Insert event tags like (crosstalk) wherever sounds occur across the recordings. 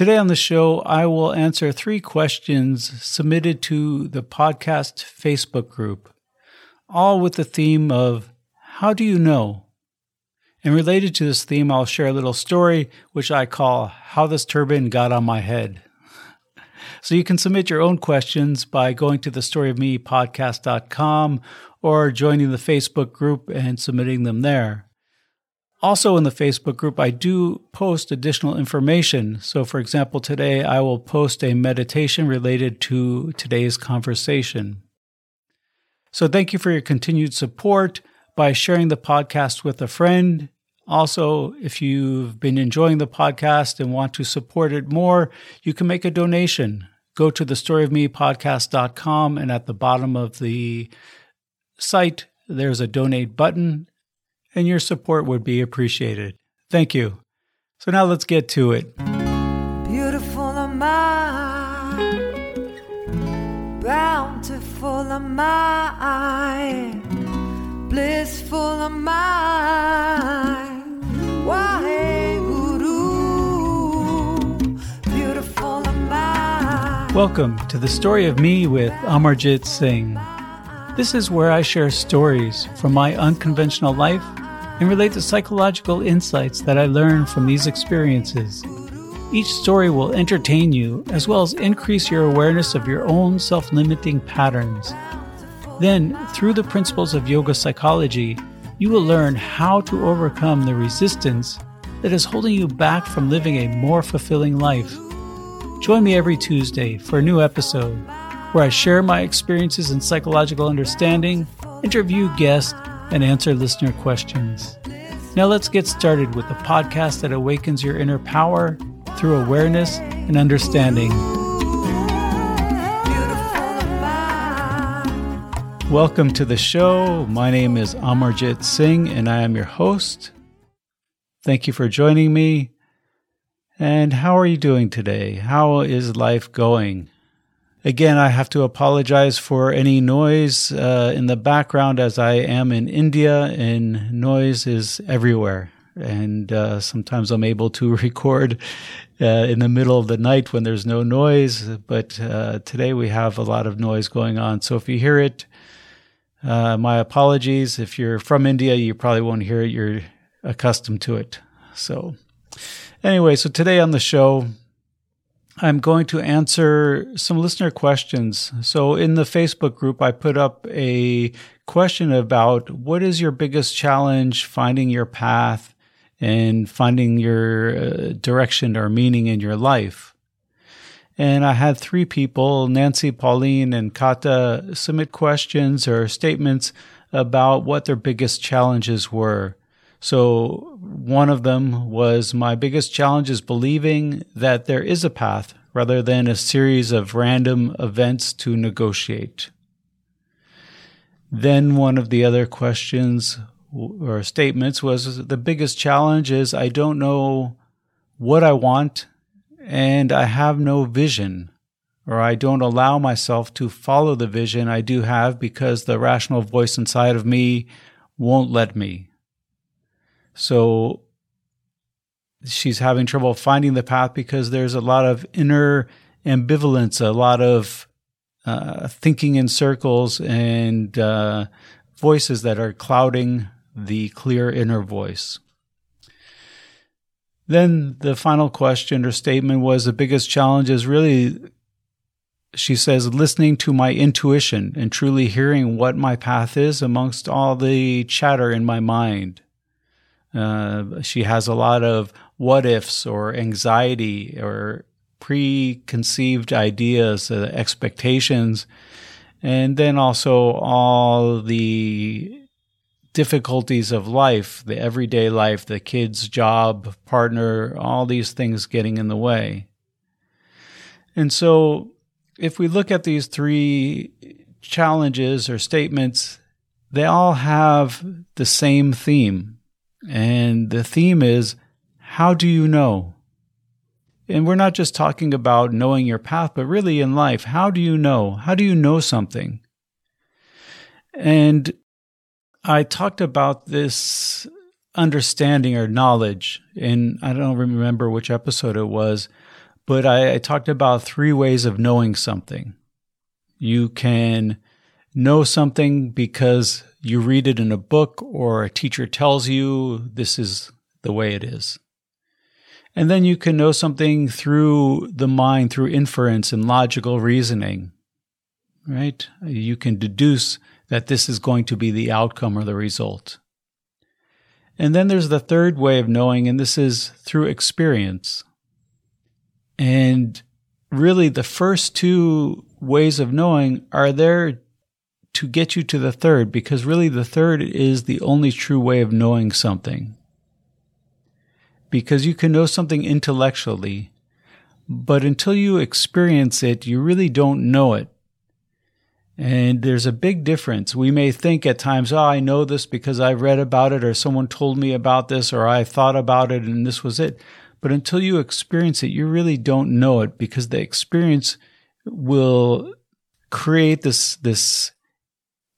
Today on the show, I will answer three questions submitted to the podcast Facebook group, all with the theme of How do you know? And related to this theme, I'll share a little story which I call How This Turban Got on My Head. (laughs) So you can submit your own questions by going to the storyofmepodcast.com or joining the Facebook group and submitting them there. Also, in the Facebook group, I do post additional information. So, for example, today I will post a meditation related to today's conversation. So, thank you for your continued support by sharing the podcast with a friend. Also, if you've been enjoying the podcast and want to support it more, you can make a donation. Go to the storyofmepodcast.com and at the bottom of the site, there's a donate button and your support would be appreciated. Thank you. So now let's get to it. Beautiful am I, bountiful am I, blissful am I. Wahe Guru, beautiful am I. Welcome to the story of me with Amarjit Singh. This is where I share stories from my unconventional life and relate the psychological insights that I learn from these experiences. Each story will entertain you as well as increase your awareness of your own self limiting patterns. Then, through the principles of yoga psychology, you will learn how to overcome the resistance that is holding you back from living a more fulfilling life. Join me every Tuesday for a new episode where I share my experiences in psychological understanding, interview guests, and answer listener questions. Now let's get started with the podcast that awakens your inner power through awareness and understanding. Welcome to the show. My name is Amarjit Singh and I am your host. Thank you for joining me. And how are you doing today? How is life going? Again, I have to apologize for any noise uh, in the background as I am in India and noise is everywhere. And uh, sometimes I'm able to (laughs) record uh, in the middle of the night when there's no noise. But uh, today we have a lot of noise going on. So if you hear it, uh, my apologies. If you're from India, you probably won't hear it. You're accustomed to it. So, anyway, so today on the show, I'm going to answer some listener questions. So, in the Facebook group, I put up a question about what is your biggest challenge finding your path and finding your uh, direction or meaning in your life. And I had three people, Nancy, Pauline, and Kata, submit questions or statements about what their biggest challenges were. So one of them was my biggest challenge is believing that there is a path rather than a series of random events to negotiate. Then one of the other questions or statements was the biggest challenge is I don't know what I want and I have no vision or I don't allow myself to follow the vision I do have because the rational voice inside of me won't let me. So she's having trouble finding the path because there's a lot of inner ambivalence, a lot of uh, thinking in circles, and uh, voices that are clouding the clear inner voice. Then the final question or statement was the biggest challenge is really, she says, listening to my intuition and truly hearing what my path is amongst all the chatter in my mind. Uh, she has a lot of what ifs or anxiety or preconceived ideas, uh, expectations, and then also all the difficulties of life, the everyday life, the kid's job, partner, all these things getting in the way. And so, if we look at these three challenges or statements, they all have the same theme. And the theme is how do you know? And we're not just talking about knowing your path, but really in life, how do you know? How do you know something? And I talked about this understanding or knowledge, and I don't remember which episode it was, But I, I talked about three ways of knowing something. You can know something because you read it in a book or a teacher tells you this is the way it is. And then you can know something through the mind, through inference and logical reasoning, right? You can deduce that this is going to be the outcome or the result. And then there's the third way of knowing, and this is through experience. And really, the first two ways of knowing are there to get you to the third, because really the third is the only true way of knowing something because you can know something intellectually, but until you experience it, you really don't know it. And there's a big difference. We may think at times, oh, I know this because I read about it, or someone told me about this, or I thought about it, and this was it. But until you experience it, you really don't know it because the experience will create this, this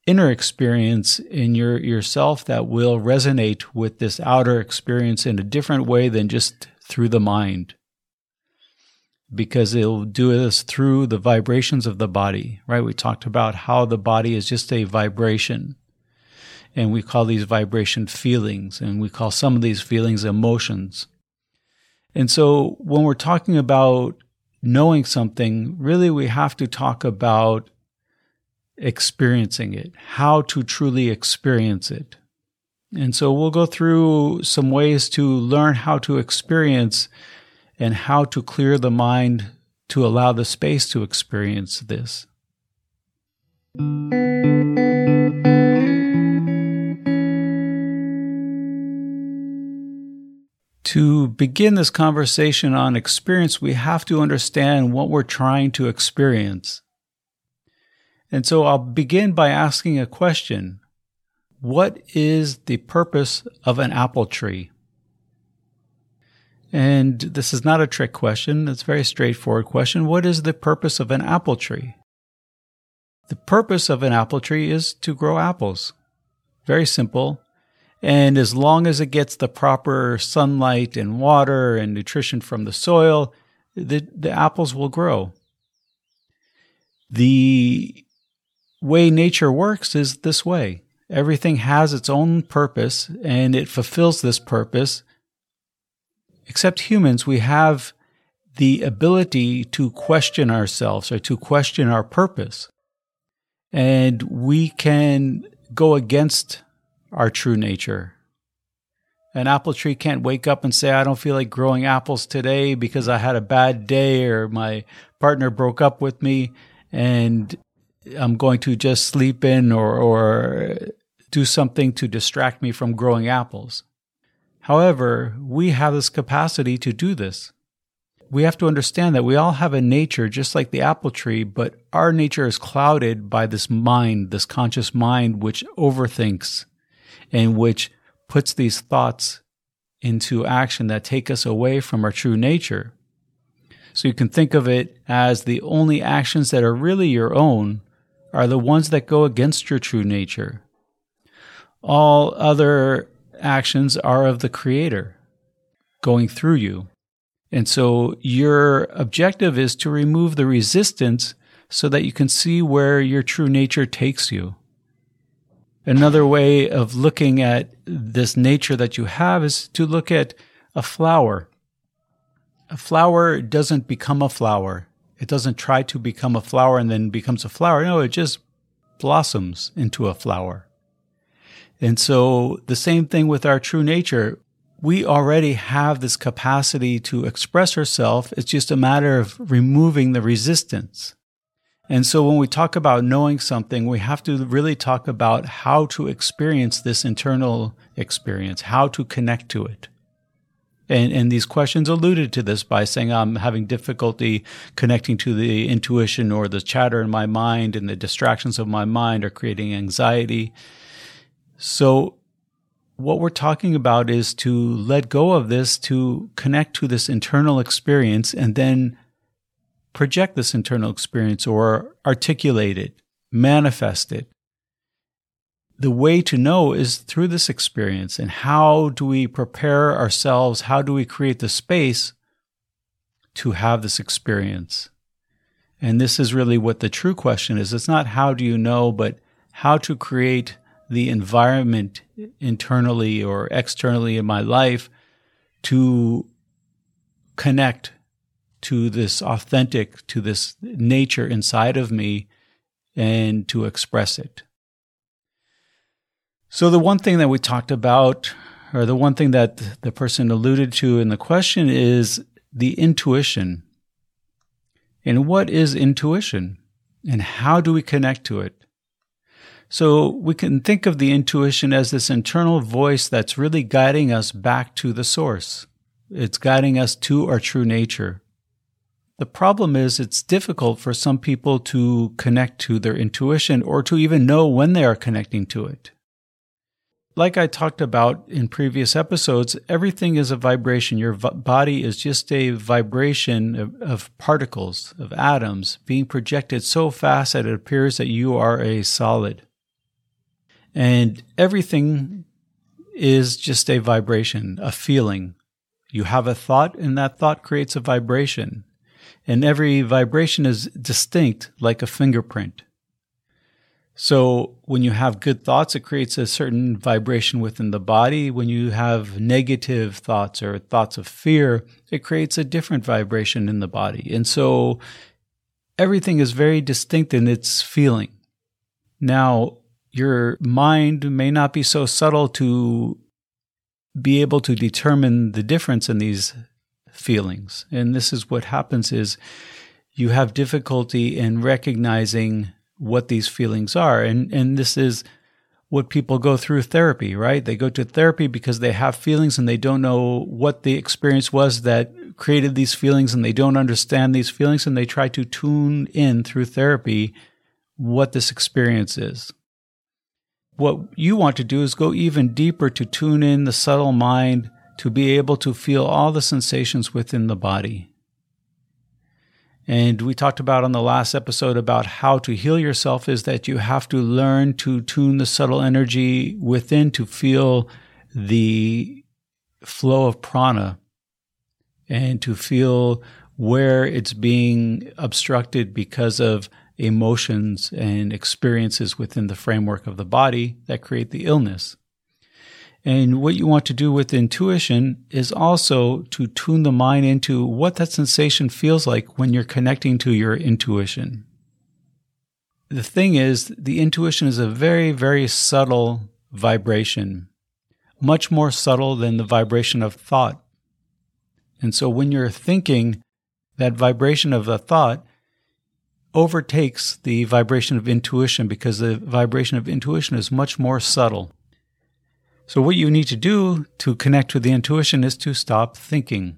inner experience in your yourself that will resonate with this outer experience in a different way than just through the mind. Because it'll do this through the vibrations of the body right? We talked about how the body is just a vibration. And we call these vibration feelings and we call some of these feelings emotions. And so when we're talking about knowing something really we have to talk about experiencing it, how to truly experience it. And so we'll go through some ways to learn how to experience and how to clear the mind to allow the space to experience this. To begin this conversation on experience, we have to understand what we're trying to experience. And so I'll begin by asking a question. What is the purpose of an apple tree? And this is not a trick question. It's a very straightforward question. What is the purpose of an apple tree? The purpose of an apple tree is to grow apples. Very simple. And as long as it gets the proper sunlight and water and nutrition from the soil, the, the apples will grow. The way nature works is this way. Everything has its own purpose and it fulfills this purpose. Except humans, we have the ability to question ourselves or to question our purpose. And we can go against our true nature. An apple tree can't wake up and say, I don't feel like growing apples today because I had a bad day or my partner broke up with me. And I'm going to just sleep in or, or do something to distract me from growing apples. However, we have this capacity to do this. We have to understand that we all have a nature just like the apple tree, but our nature is clouded by this mind, this conscious mind, which overthinks and which puts these thoughts into action that take us away from our true nature. So you can think of it as the only actions that are really your own are the ones that go against your true nature. All other actions are of the Creator going through you. And so your objective is to remove the resistance so that you can see where your true nature takes you. Another way of looking at this nature that you have is to look at a flower. A flower doesn't become a flower. It doesn't try to become a flower and then becomes a flower. No, it just blossoms into a flower. And so the same thing with our true nature. We already have this capacity to express ourselves. It's just a matter of removing the resistance. And so when we talk about knowing something, we have to really talk about how to experience this internal experience, how to connect to it. And, and these questions alluded to this by saying I'm having difficulty connecting to the intuition or the chatter in my mind and the distractions of my mind are creating anxiety. So what we're talking about is to let go of this, to connect to this internal experience and then project this internal experience or articulate it, manifest it, the way to know is through this experience. And how do we prepare ourselves? How do we create the space to have this experience? And this is really what the true question is. It's not how do you know, but how to create the environment internally or externally in my life to connect to this authentic, to this nature inside of me and to express it. So, the one thing that we talked about, or the one thing that the person alluded to in the question is the intuition. And what is intuition? And how do we connect to it? So we can think of the intuition as this internal voice that's really guiding us back to the source. It's guiding us to our true nature. The problem is it's difficult for some people to connect to their intuition or to even know when they are connecting to it. Like I talked about in previous episodes, everything is a vibration. Your v- body is just a vibration of, of particles, of atoms being projected so fast that it appears that you are a solid. And everything is just a vibration, a feeling. You have a thought, and that thought creates a vibration. And every vibration is distinct, like a fingerprint. So when you have good thoughts, it creates a certain vibration within the body. When you have negative thoughts or thoughts of fear, it creates a different vibration in the body. And so everything is very distinct in its feeling. Now, your mind may not be so subtle to be able to determine the difference in these feelings. And this is what happens is you have difficulty in recognizing what these feelings are. And and this is what people go through therapy, right? They go to therapy because they have feelings and they don't know what the experience was that created these feelings and they don't understand these feelings and they try to tune in through therapy what this experience is. What you want to do is go even deeper to tune in the subtle mind to be able to feel all the sensations within the body. And we talked about on the last episode about how to heal yourself is that you have to learn to tune the subtle energy within to feel the flow of prana and to feel where it's being obstructed because of emotions and experiences within the framework of the body that create the illness. And what you want to do with intuition is also to tune the mind into what that sensation feels like when you're connecting to your intuition. The thing is, the intuition is a very, very subtle vibration, much more subtle than the vibration of thought. And so when you're thinking, that vibration of the thought overtakes the vibration of intuition because the vibration of intuition is much more subtle. So, what you need to do to connect with the intuition is to stop thinking.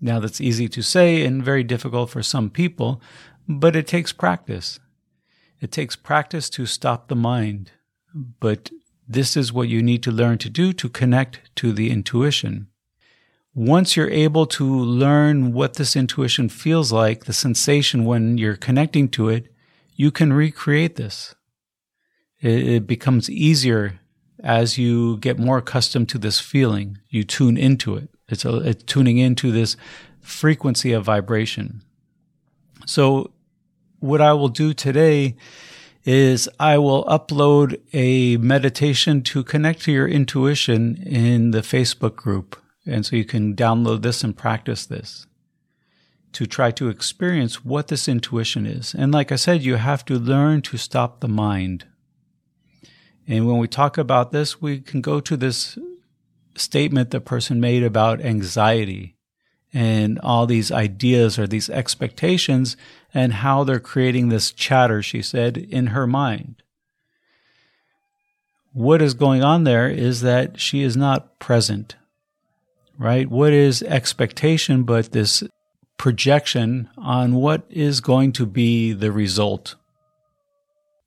Now, that's easy to say and very difficult for some people, but it takes practice. It takes practice to stop the mind. But this is what you need to learn to do to connect to the intuition once you're able to learn what this intuition feels like, the sensation when you're connecting to it, you can recreate this. It, becomes easier as you get more accustomed to this feeling. You tune into it. It's, a, it's tuning into this frequency of vibration. So, what I will do today is I will upload a meditation to connect to your intuition in the Facebook group. And so you can download this and practice this to try to experience what this intuition is. And like I said, you have to learn to stop the mind. And when we talk about this, we can go to this statement the person made about anxiety and all these ideas or these expectations and how they're creating this chatter, she said, in her mind. What is going on there is that she is not present right? What is expectation but this projection on what is going to be the result?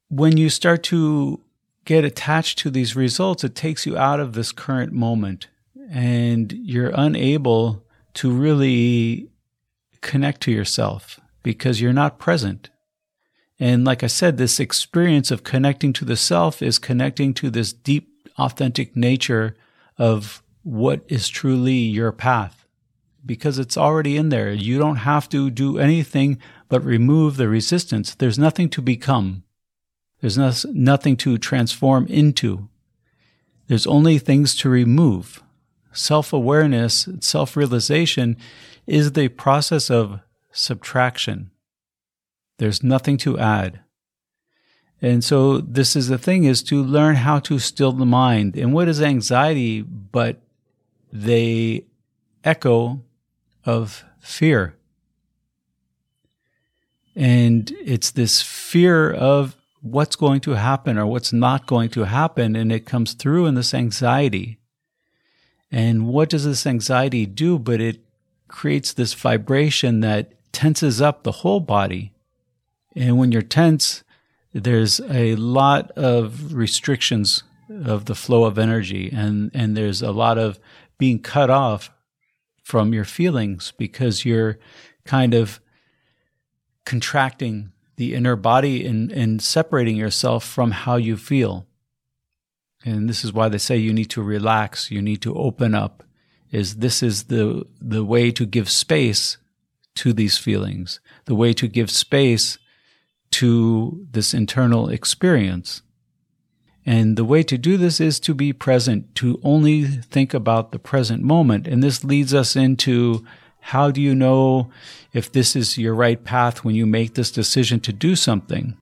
When you start to get attached to these results, it takes you out of this current moment and you're unable to really connect to yourself because you're not present. And like I said, this experience of connecting to the self is connecting to this deep, authentic nature of what is truly your path, because it's already in there. You don't have to do anything but remove the resistance. There's nothing to become. There's no, nothing to transform into. There's only things to remove. Self awareness, self realization is the process of subtraction. There's nothing to add. And so this is the thing is to learn how to still the mind. And what is anxiety but the echo of fear? And it's this fear of what's going to happen or what's not going to happen. And it comes through in this anxiety. And what does this anxiety do? But it creates this vibration that tenses up the whole body. And when you're tense, there's a lot of restrictions of the flow of energy and, and there's a lot of being cut off from your feelings because you're kind of contracting the inner body and, and separating yourself from how you feel. And this is why they say you need to relax, you need to open up. Is this is the the way to give space to these feelings, the way to give space to this internal experience. And the way to do this is to be present, to only think about the present moment. And this leads us into how do you know if this is your right path when you make this decision to do something?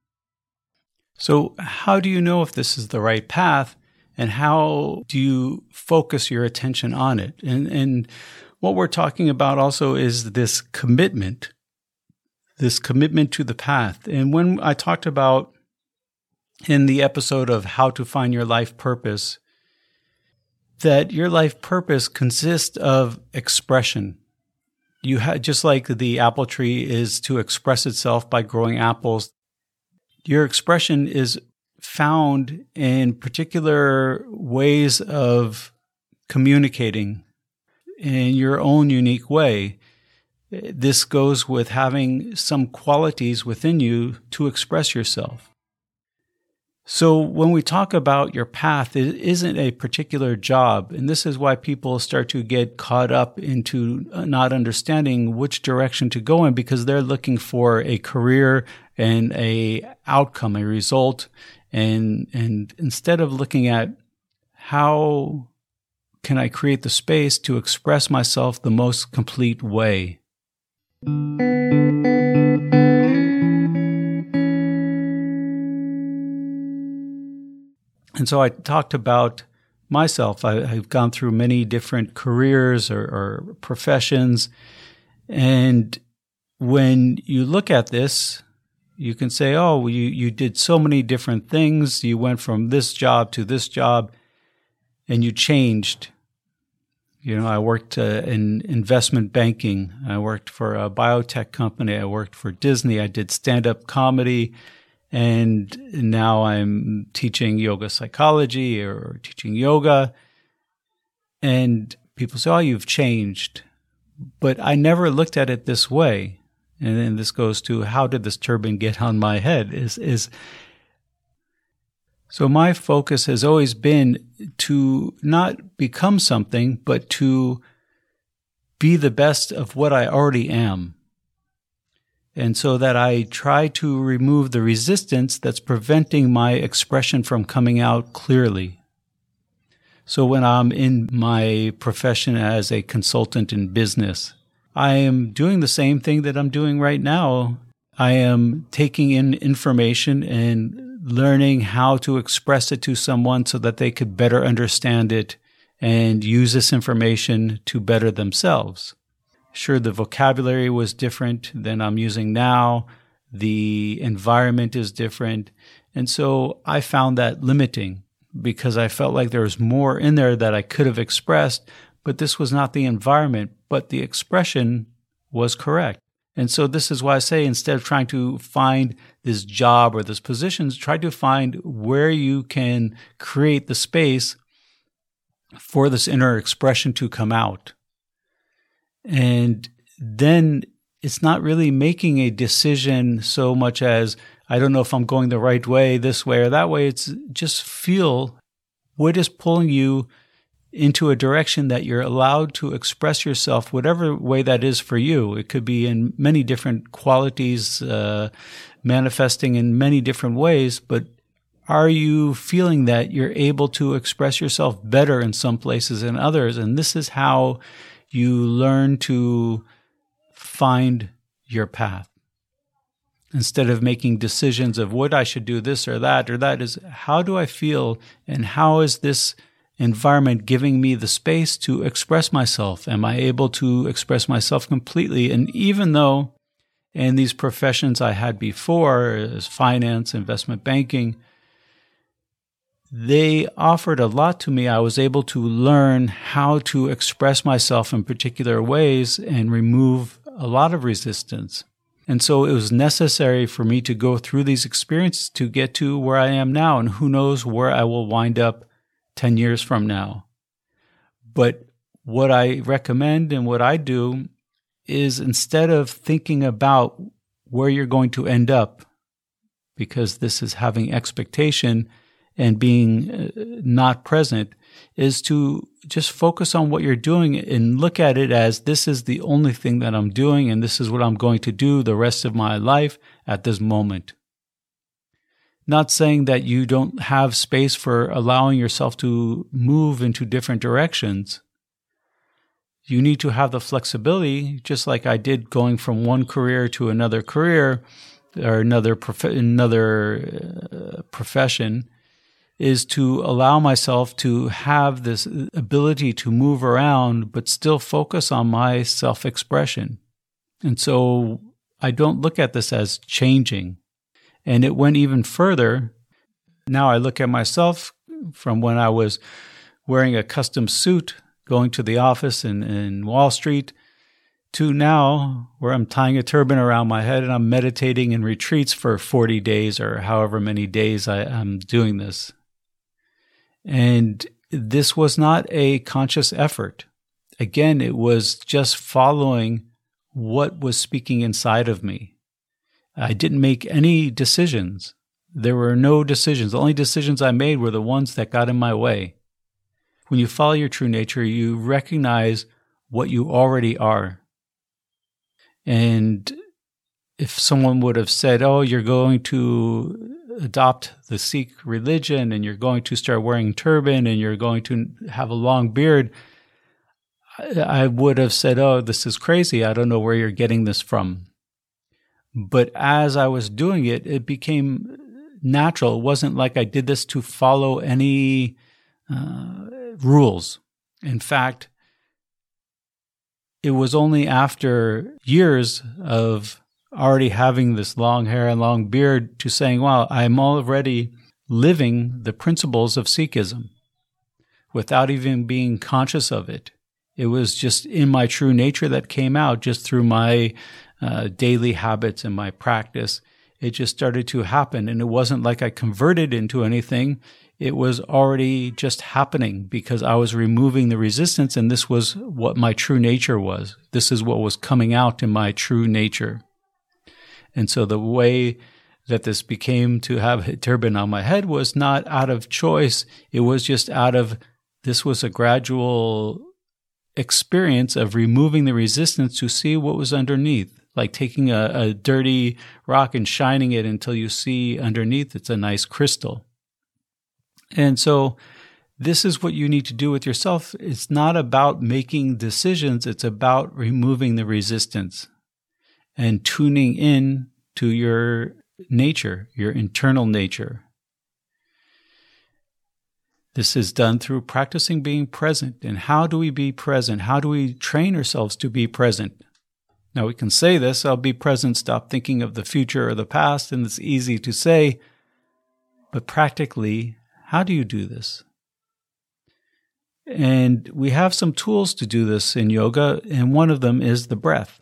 So, how do you know if this is the right path? And how do you focus your attention on it? And, and what we're talking about also is this commitment this commitment to the path. And when I talked about in the episode of how to find your life purpose, that your life purpose consists of expression. You have just like the apple tree is to express itself by growing apples. Your expression is found in particular ways of communicating in your own unique way. This goes with having some qualities within you to express yourself. So when we talk about your path, it isn't a particular job. And this is why people start to get caught up into uh, not understanding which direction to go in because they're looking for a career and a outcome, a result. And, and instead of looking at how can I create the space to express myself the most complete way? And so I talked about myself. I, have gone through many different careers or, or professions. And when you look at this, you can say, oh, you, you did so many different things. You went from this job to this job and you changed you know, I worked uh, in investment banking. I worked for a biotech company. I worked for Disney. I did stand up comedy. And now I'm teaching yoga psychology or teaching yoga. And people say, Oh, you've changed. But I never looked at it this way. And then this goes to how did this turban get on my head? Is, is, so my focus has always been to not become something, but to be the best of what I already am. And so that I try to remove the resistance that's preventing my expression from coming out clearly. So when I'm in my profession as a consultant in business, I am doing the same thing that I'm doing right now. I am taking in information and learning how to express it to someone so that they could better understand it and use this information to better themselves. Sure, the vocabulary was different than I'm using now. The environment is different. And so I found that limiting because I felt like there was more in there that I could have expressed, but this was not the environment, but the expression was correct. And so this is why I say instead of trying to find this job or this position, try to find where you can create the space for this inner expression to come out. And then it's not really making a decision so much as I don't know if I'm going the right way, this way or that way. It's just feel what is pulling you into a direction that you're allowed to express yourself, whatever way that is for you. It could be in many different qualities, uh, manifesting in many different ways, but are you feeling that you're able to express yourself better in some places than others? And this is how you learn to find your path. Instead of making decisions of what I should do this or that or that is how do I feel and how is this environment giving me the space to express myself? Am I able to express myself completely? And even though in these professions I had before, as finance, investment banking, they offered a lot to me. I was able to learn how to express myself in particular ways and remove a lot of resistance. And so it was necessary for me to go through these experiences to get to where I am now. And who knows where I will wind up 10 years from now. But what I recommend and what I do is instead of thinking about where you're going to end up, because this is having expectation and being uh, not present, is to just focus on what you're doing and look at it as this is the only thing that I'm doing and this is what I'm going to do the rest of my life at this moment. Not saying that you don't have space for allowing yourself to move into different directions. You need to have the flexibility, just like I did going from one career to another career or another prof- another uh, profession is to allow myself to have this ability to move around, but still focus on my self expression. And so I don't look at this as changing. And it went even further. Now I look at myself from when I was wearing a custom suit going to the office in, in Wall Street to now where I'm tying a turban around my head and I'm meditating in retreats for 40 days or however many days I, am doing this. And this was not a conscious effort. Again, it was just following what was speaking inside of me. I didn't make any decisions. There were no decisions. The only decisions I made were the ones that got in my way. When you follow your true nature, you recognize what you already are. And if someone would have said, Oh, you're going to adopt the Sikh religion and you're going to start wearing turban and you're going to have a long beard, I would have said, Oh, this is crazy. I don't know where you're getting this from. But as I was doing it, it became natural. It wasn't like I did this to follow any uh, rules. In fact, it was only after years of already having this long hair and long beard to saying, wow, I'm already living the principles of Sikhism without even being conscious of it. It was just in my true nature that came out just through my uh, daily habits and my practice, it just started to happen. And it wasn't like I converted into anything. It was already just happening because I was removing the resistance. And this was what my true nature was. This is what was coming out in my true nature. And so the way that this became to have a turban on my head was not out of choice. It was just out of this was a gradual experience of removing the resistance to see what was underneath like taking a, a dirty rock and shining it until you see underneath it's a nice crystal. And so this is what you need to do with yourself. It's not about making decisions, it's about removing the resistance and tuning in to your nature, your internal nature. This is done through practicing being present. And how do we be present? How do we train ourselves to be present? Now we can say this, I'll be present, stop thinking of the future or the past, and it's easy to say, but practically, how do you do this? And we have some tools to do this in yoga, and one of them is the breath,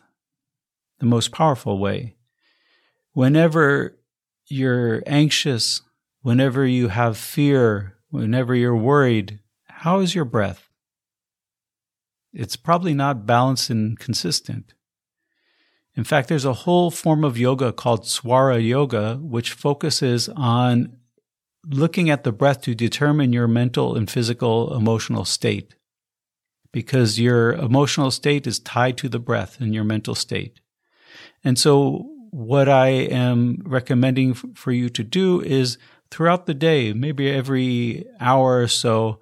the most powerful way. Whenever you're anxious, whenever you have fear, whenever you're worried, how is your breath? It's probably not balanced and consistent. In fact, there's a whole form of yoga called Swara Yoga, which focuses on looking at the breath to determine your mental and physical emotional state. because your emotional state is tied to the breath and your mental state. And so what I am recommending f- for you to do is throughout the day, maybe every hour or so,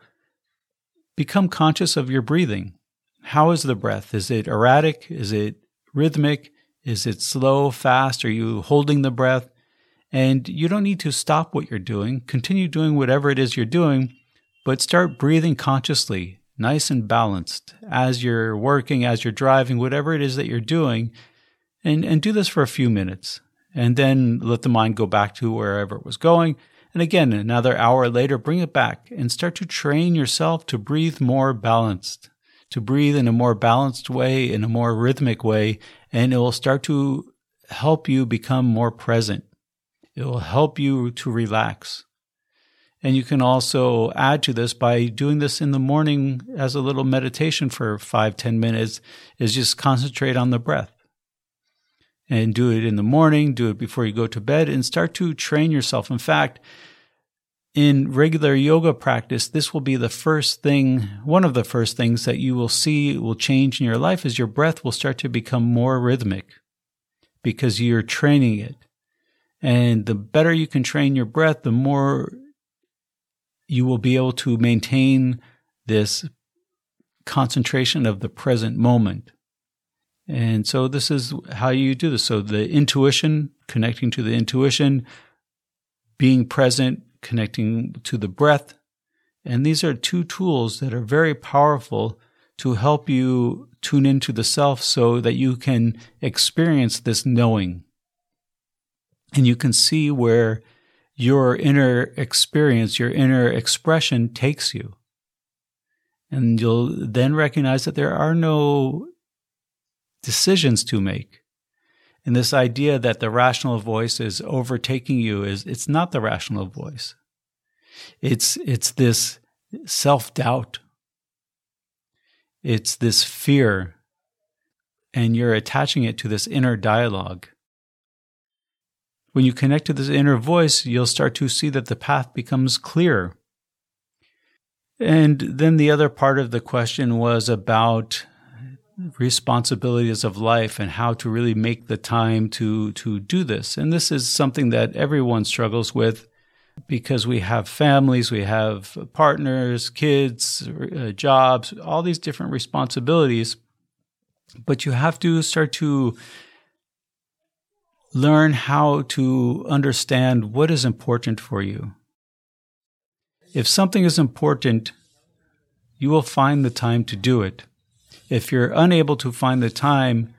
become conscious of your breathing. How is the breath? Is it erratic? Is it rhythmic? Is it slow, fast? Are you holding the breath? And you don't need to stop what you're doing. Continue doing whatever it is you're doing, but start breathing consciously, nice and balanced as you're working, as you're driving, whatever it is that you're doing. And, and do this for a few minutes and then let the mind go back to wherever it was going. And again, another hour later, bring it back and start to train yourself to breathe more balanced, to breathe in a more balanced way, in a more rhythmic way, and it will start to help you become more present. It will help you to relax. And you can also add to this by doing this in the morning as a little meditation for five, ten minutes, is just concentrate on the breath. And do it in the morning, do it before you go to bed, and start to train yourself. In fact, in regular yoga practice, this will be the first thing, one of the first things that you will see will change in your life is your breath will start to become more rhythmic because you're training it. And the better you can train your breath, the more you will be able to maintain this concentration of the present moment. And so this is how you do this. So the intuition, connecting to the intuition, being present, connecting to the breath. And these are two tools that are very powerful to help you tune into the self so that you can experience this knowing. And you can see where your inner experience, your inner expression takes you. And you'll then recognize that there are no decisions to make. And this idea that the rational voice is overtaking you is it's not the rational voice. It's it's this self-doubt. It's this fear and you're attaching it to this inner dialogue. When you connect to this inner voice, you'll start to see that the path becomes clear. And then the other part of the question was about responsibilities of life and how to really make the time to to do this. And this is something that everyone struggles with because we have families, we have partners, kids, uh, jobs, all these different responsibilities. But you have to start to learn how to understand what is important for you. If something is important, you will find the time to do it. If you're unable to find the time,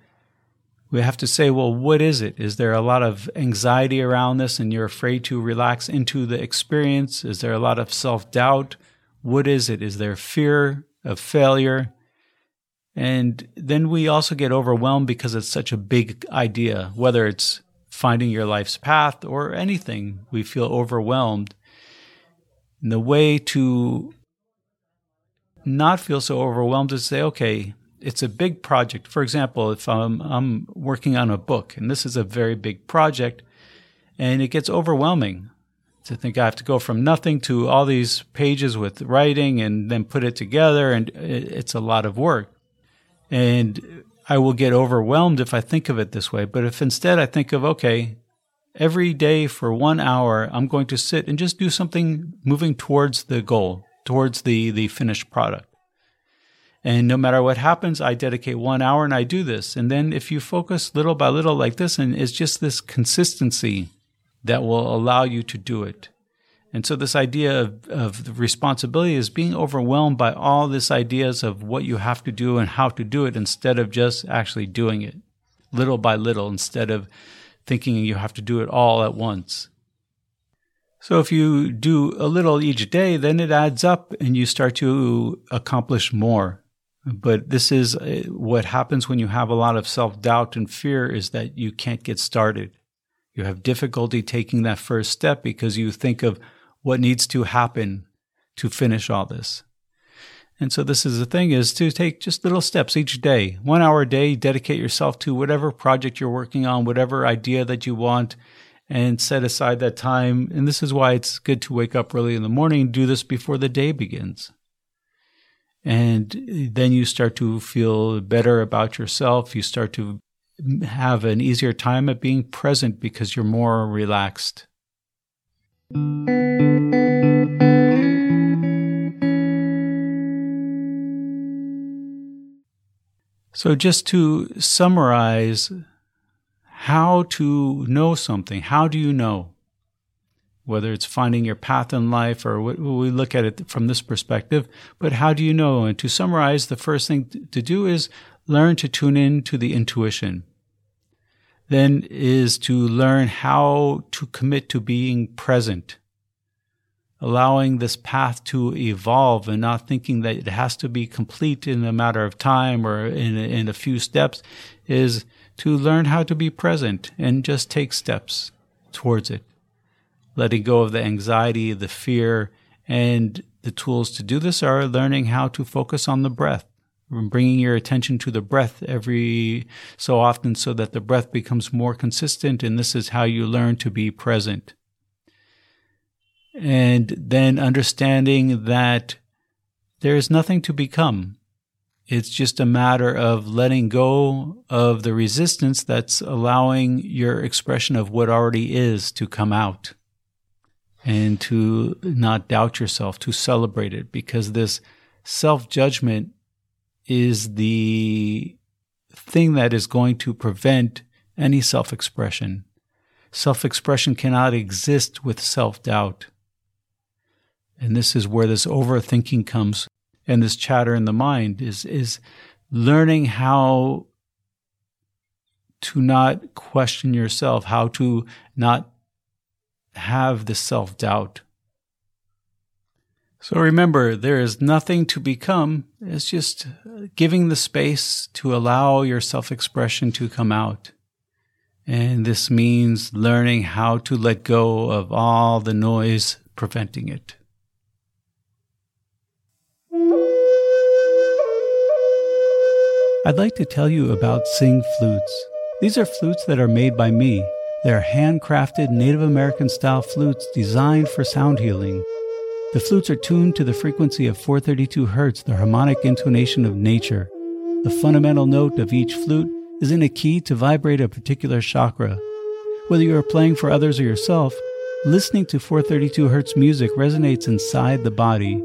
we have to say, well, what is it? Is there a lot of anxiety around this and you're afraid to relax into the experience? Is there a lot of self doubt? What is it? Is there fear of failure? And then we also get overwhelmed because it's such a big idea, whether it's finding your life's path or anything, we feel overwhelmed. And the way to not feel so overwhelmed is to say, okay, it's a big project. For example, if I'm, I'm working on a book and this is a very big project and it gets overwhelming to think I have to go from nothing to all these pages with writing and then put it together and it's a lot of work. And I will get overwhelmed if I think of it this way. But if instead I think of, okay, every day for one hour, I'm going to sit and just do something moving towards the goal, towards the, the finished product. And no matter what happens, I dedicate one hour and I do this. And then if you focus little by little like this, and it's just this consistency that will allow you to do it. And so this idea of, of responsibility is being overwhelmed by all these ideas of what you have to do and how to do it instead of just actually doing it little by little instead of thinking you have to do it all at once. So if you do a little each day, then it adds up and you start to accomplish more. But this is uh, what happens when you have a lot of self doubt and fear is that you can't get started. You have difficulty taking that first step because you think of what needs to happen to finish all this. And so this is the thing is to take just little steps each day, one hour a day, dedicate yourself to whatever project you're working on, whatever idea that you want, and set aside that time. And this is why it's good to wake up early in the morning, do this before the day begins And then you start to feel better about yourself. You start to have an easier time at being present because you're more relaxed. So, just to summarize how to know something, how do you know? Whether it's finding your path in life or we look at it from this perspective, but how do you know? And to summarize, the first thing to do is learn to tune in to the intuition. Then is to learn how to commit to being present allowing this path to evolve and not thinking that it has to be complete in a matter of time or in in a few steps is to learn how to be present and just take steps towards it. Letting go of the anxiety, the fear, and the tools to do this are learning how to focus on the breath, bringing your attention to the breath every so often so that the breath becomes more consistent. And this is how you learn to be present and then understanding that there is nothing to become. It's just a matter of letting go of the resistance that's allowing your expression of what already is to come out and to not doubt yourself, to celebrate it, because this self judgment is the thing that is going to prevent any self expression. Self expression cannot exist with self doubt. And this is where this overthinking comes and this chatter in the mind is, is learning how to not question yourself, how to not have the self doubt. So remember, there is nothing to become. It's just giving the space to allow your self expression to come out. And this means learning how to let go of all the noise preventing it. I'd like to tell you about Singh Flutes. These are flutes that are made by me. They are handcrafted Native American style flutes designed for sound healing. The flutes are tuned to the frequency of 432 Hz, the harmonic intonation of nature. The fundamental note of each flute is in a key to vibrate a particular chakra. Whether you are playing for others or yourself, listening to 432 Hz music resonates inside the body.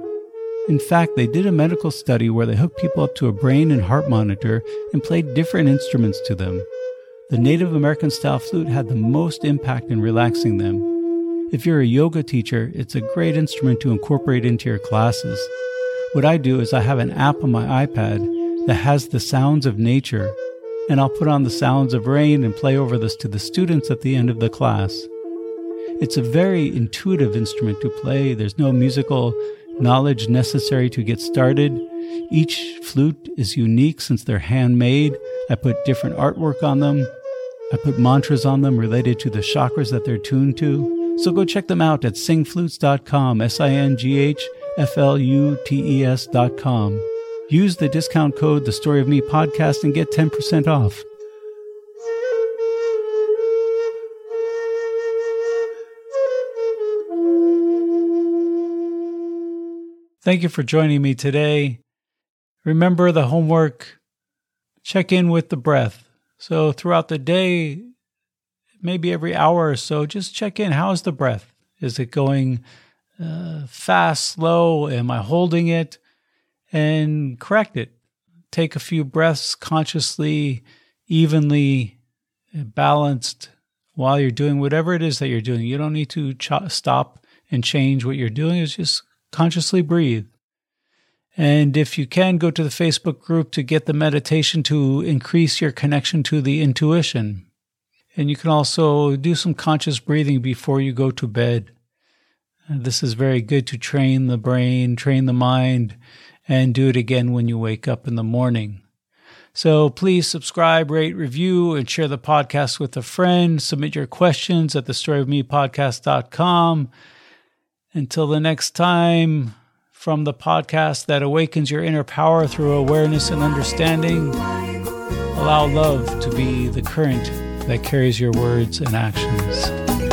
In fact, they did a medical study where they hooked people up to a brain and heart monitor and played different instruments to them. The Native American style flute had the most impact in relaxing them. If you're a yoga teacher, it's a great instrument to incorporate into your classes. What I do is I have an app on my iPad that has the sounds of nature, and I'll put on the sounds of rain and play over this to the students at the end of the class. It's a very intuitive instrument to play. There's no musical knowledge necessary to get started. Each flute is unique since they're handmade. I put different artwork on them. I put mantras on them related to the chakras that they're tuned to. So go check them out at singhflutes.com, S I N G H F L U T E S.com. Use the discount code The Story of Me podcast and get 10% off. Thank you for joining me today. Remember the homework, check in with the breath. So throughout the day, maybe every hour or so, just check in. How's the breath? Is it going uh, fast, slow? Am I holding it? And correct it. Take a few breaths consciously, evenly, balanced while you're doing whatever it is that you're doing. You don't need to ch- stop and change what you're doing. It's just consciously breathe. And if you can, go to the Facebook group to get the meditation to increase your connection to the intuition. And you can also do some conscious breathing before you go to bed. This is very good to train the brain, train the mind, and do it again when you wake up in the morning. So please subscribe, rate, review, and share the podcast with a friend. Submit your questions at thestoryofmepodcast.com. Until the next time, from the podcast that awakens your inner power through awareness and understanding, allow love to be the current that carries your words and actions.